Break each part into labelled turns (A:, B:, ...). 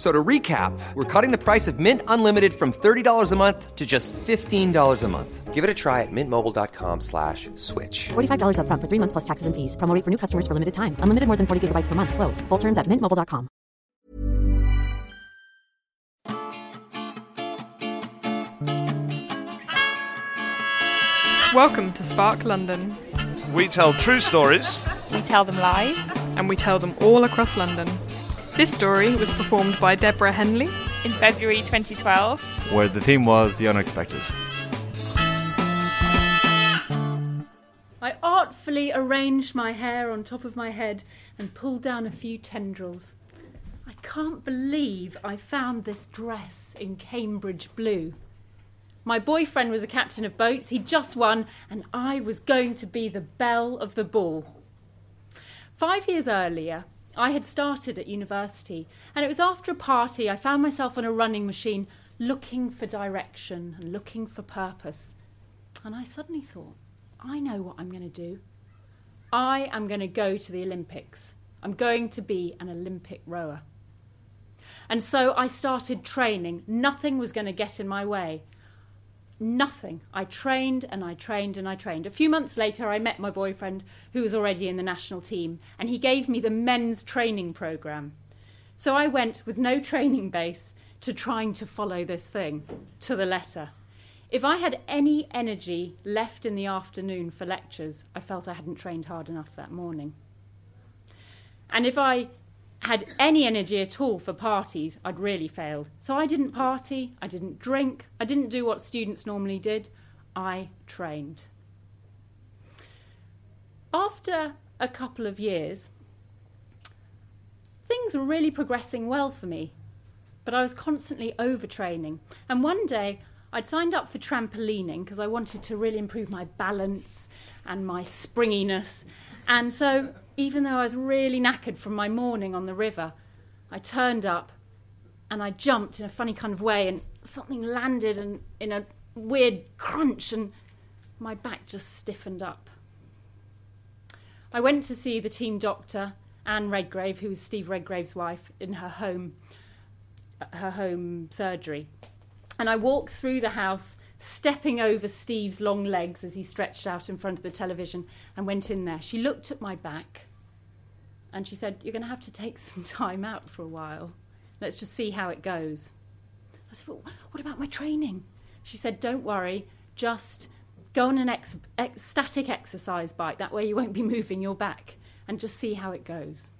A: So to recap, we're cutting the price of Mint Unlimited from $30 a month to just $15 a month.
B: Give it a try at mintmobile.com slash switch.
C: $45 up front for three months plus taxes and fees. Promo rate for new customers for limited time. Unlimited more than 40 gigabytes per month. Slows. Full terms at mintmobile.com.
D: Welcome to Spark London,
E: We tell true stories.
F: We tell them live.
D: and we tell them all across London. This story was performed by Deborah Henley.
F: In February 2012,
E: Where the theme was the unexpected.
G: I artfully arranged my hair on top of my head and pulled down a few tendrils. I can't believe I found this dress in Cambridge blue. My boyfriend was a captain of boats, he'd just won, and I was going to be the belle of the ball. Five years earlier, I had started at university, and it was after a party I found myself on a running machine looking for direction and looking for purpose. And I suddenly thought, I know what I'm going to do. I am going to go to the Olympics. I'm going to be an Olympic rower. And so I started training. Nothing was going to get in my way. Nothing. I trained and I trained and I trained. A few months later, I met my boyfriend, who was already in the national team, and he gave me the men's training program. So I went with no training base to trying to follow this thing to the letter. If I had any energy left in the afternoon for lectures, I felt I hadn't trained hard enough that morning. And if I had any energy at all for parties, I'd really failed. So I didn't party, I didn't drink, I didn't do what students normally did. I trained. After a couple of years, things were really progressing well for me, but I was constantly overtraining. And one day, I'd signed up for trampolining because I wanted to really improve my balance and my springiness. And so, even though I was really knackered from my morning on the river, I turned up and I jumped in a funny kind of way, and something landed and in a weird crunch, and my back just stiffened up. I went to see the team doctor, Anne Redgrave, who was Steve Redgrave's wife, in her home, her home surgery. And I walked through the house, stepping over Steve's long legs as he stretched out in front of the television, and went in there. She looked at my back, and she said, "You're going to have to take some time out for a while. Let's just see how it goes." I said, well, "What about my training?" She said, "Don't worry, just." Go on an ex- ex- static exercise bike, that way you won't be moving your back, and just see how it goes.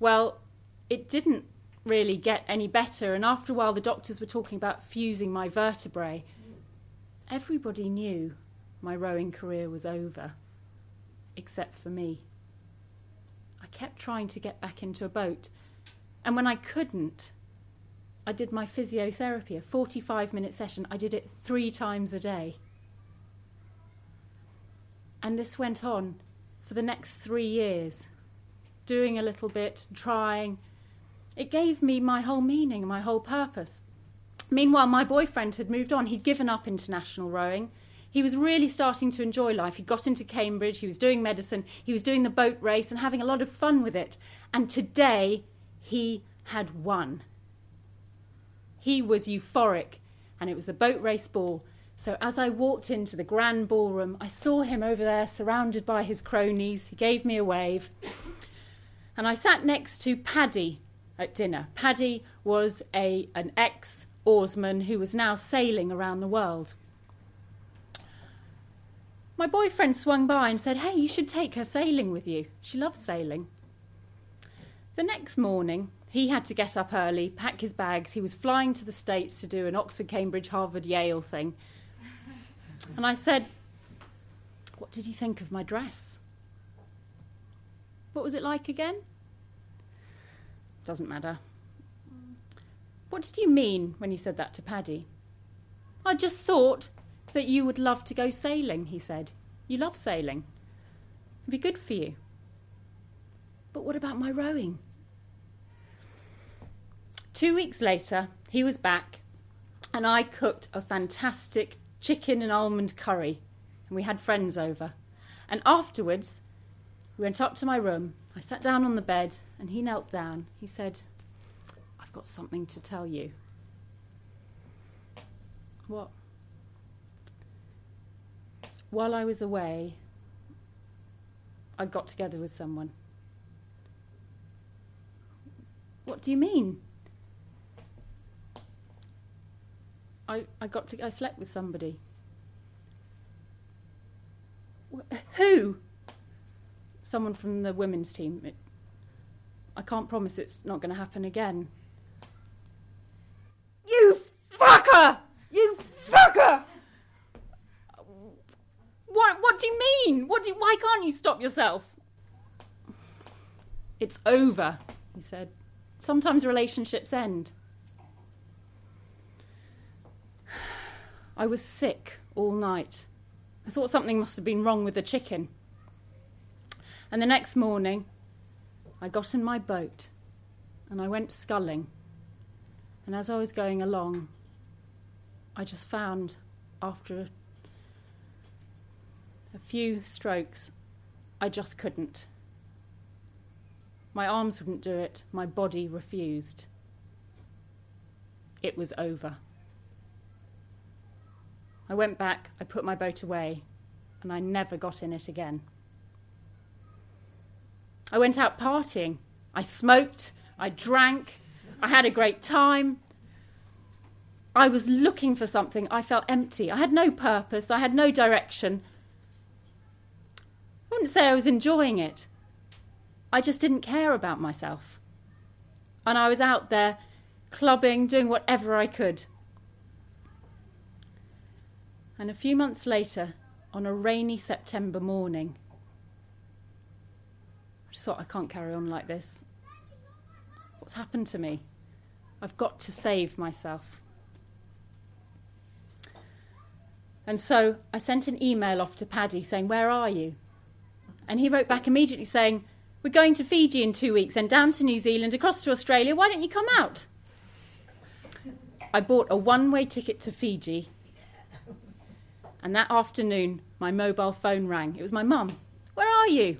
G: Well, it didn't really get any better, and after a while, the doctors were talking about fusing my vertebrae. Everybody knew my rowing career was over, except for me. Kept trying to get back into a boat, and when I couldn't, I did my physiotherapy, a 45 minute session. I did it three times a day. And this went on for the next three years, doing a little bit, trying. It gave me my whole meaning, my whole purpose. Meanwhile, my boyfriend had moved on. He'd given up international rowing. He was really starting to enjoy life. He got into Cambridge, he was doing medicine, he was doing the boat race and having a lot of fun with it. And today, he had won. He was euphoric, and it was the boat race ball. So as I walked into the grand ballroom, I saw him over there surrounded by his cronies. He gave me a wave. And I sat next to Paddy at dinner. Paddy was a, an ex oarsman who was now sailing around the world. My boyfriend swung by and said, Hey, you should take her sailing with you. She loves sailing. The next morning, he had to get up early, pack his bags. He was flying to the States to do an Oxford, Cambridge, Harvard, Yale thing. And I said, What did you think of my dress? What was it like again? Doesn't matter. What did you mean when you said that to Paddy? I just thought that you would love to go sailing, he said. You love sailing. It'd be good for you. But what about my rowing? Two weeks later, he was back, and I cooked a fantastic chicken and almond curry, and we had friends over. And afterwards, we went up to my room. I sat down on the bed, and he knelt down. He said, I've got something to tell you. What? While I was away, I got together with someone. What do you mean? I, I got to I slept with somebody. Wh- Who? Someone from the women's team. It, I can't promise it's not going to happen again. You fucker! You fucker! What? Do you mean? What do? You, why can't you stop yourself? It's over, he said. Sometimes relationships end. I was sick all night. I thought something must have been wrong with the chicken. And the next morning, I got in my boat and I went sculling. And as I was going along, I just found after few strokes, I just couldn't. My arms wouldn't do it, my body refused. It was over. I went back, I put my boat away, and I never got in it again. I went out partying. I smoked, I drank, I had a great time. I was looking for something. I felt empty. I had no purpose, I had no direction. Wouldn't say I was enjoying it. I just didn't care about myself. And I was out there clubbing, doing whatever I could. And a few months later, on a rainy September morning, I just thought, I can't carry on like this. What's happened to me? I've got to save myself. And so I sent an email off to Paddy saying, Where are you? And he wrote back immediately saying, We're going to Fiji in two weeks and down to New Zealand, across to Australia. Why don't you come out? I bought a one way ticket to Fiji. And that afternoon, my mobile phone rang. It was my mum. Where are you?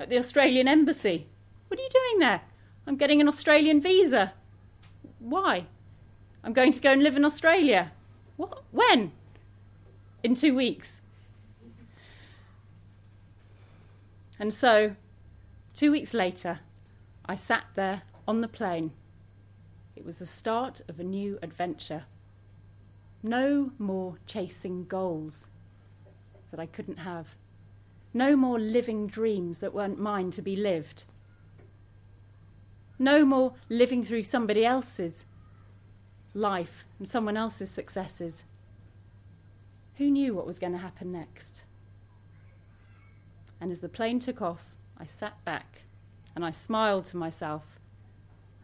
G: At the Australian Embassy. What are you doing there? I'm getting an Australian visa. Why? I'm going to go and live in Australia. What? When? In two weeks. And so, two weeks later, I sat there on the plane. It was the start of a new adventure. No more chasing goals that I couldn't have. No more living dreams that weren't mine to be lived. No more living through somebody else's life and someone else's successes. Who knew what was going to happen next? And as the plane took off, I sat back and I smiled to myself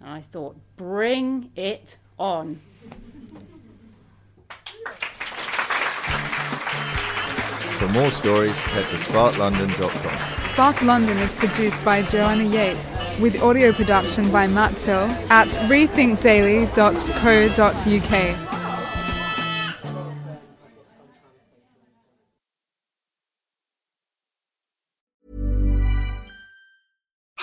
G: and I thought, bring it on.
H: For more stories, head to sparklondon.com.
I: Spark London is produced by Joanna Yates, with audio production by Matt Till at rethinkdaily.co.uk.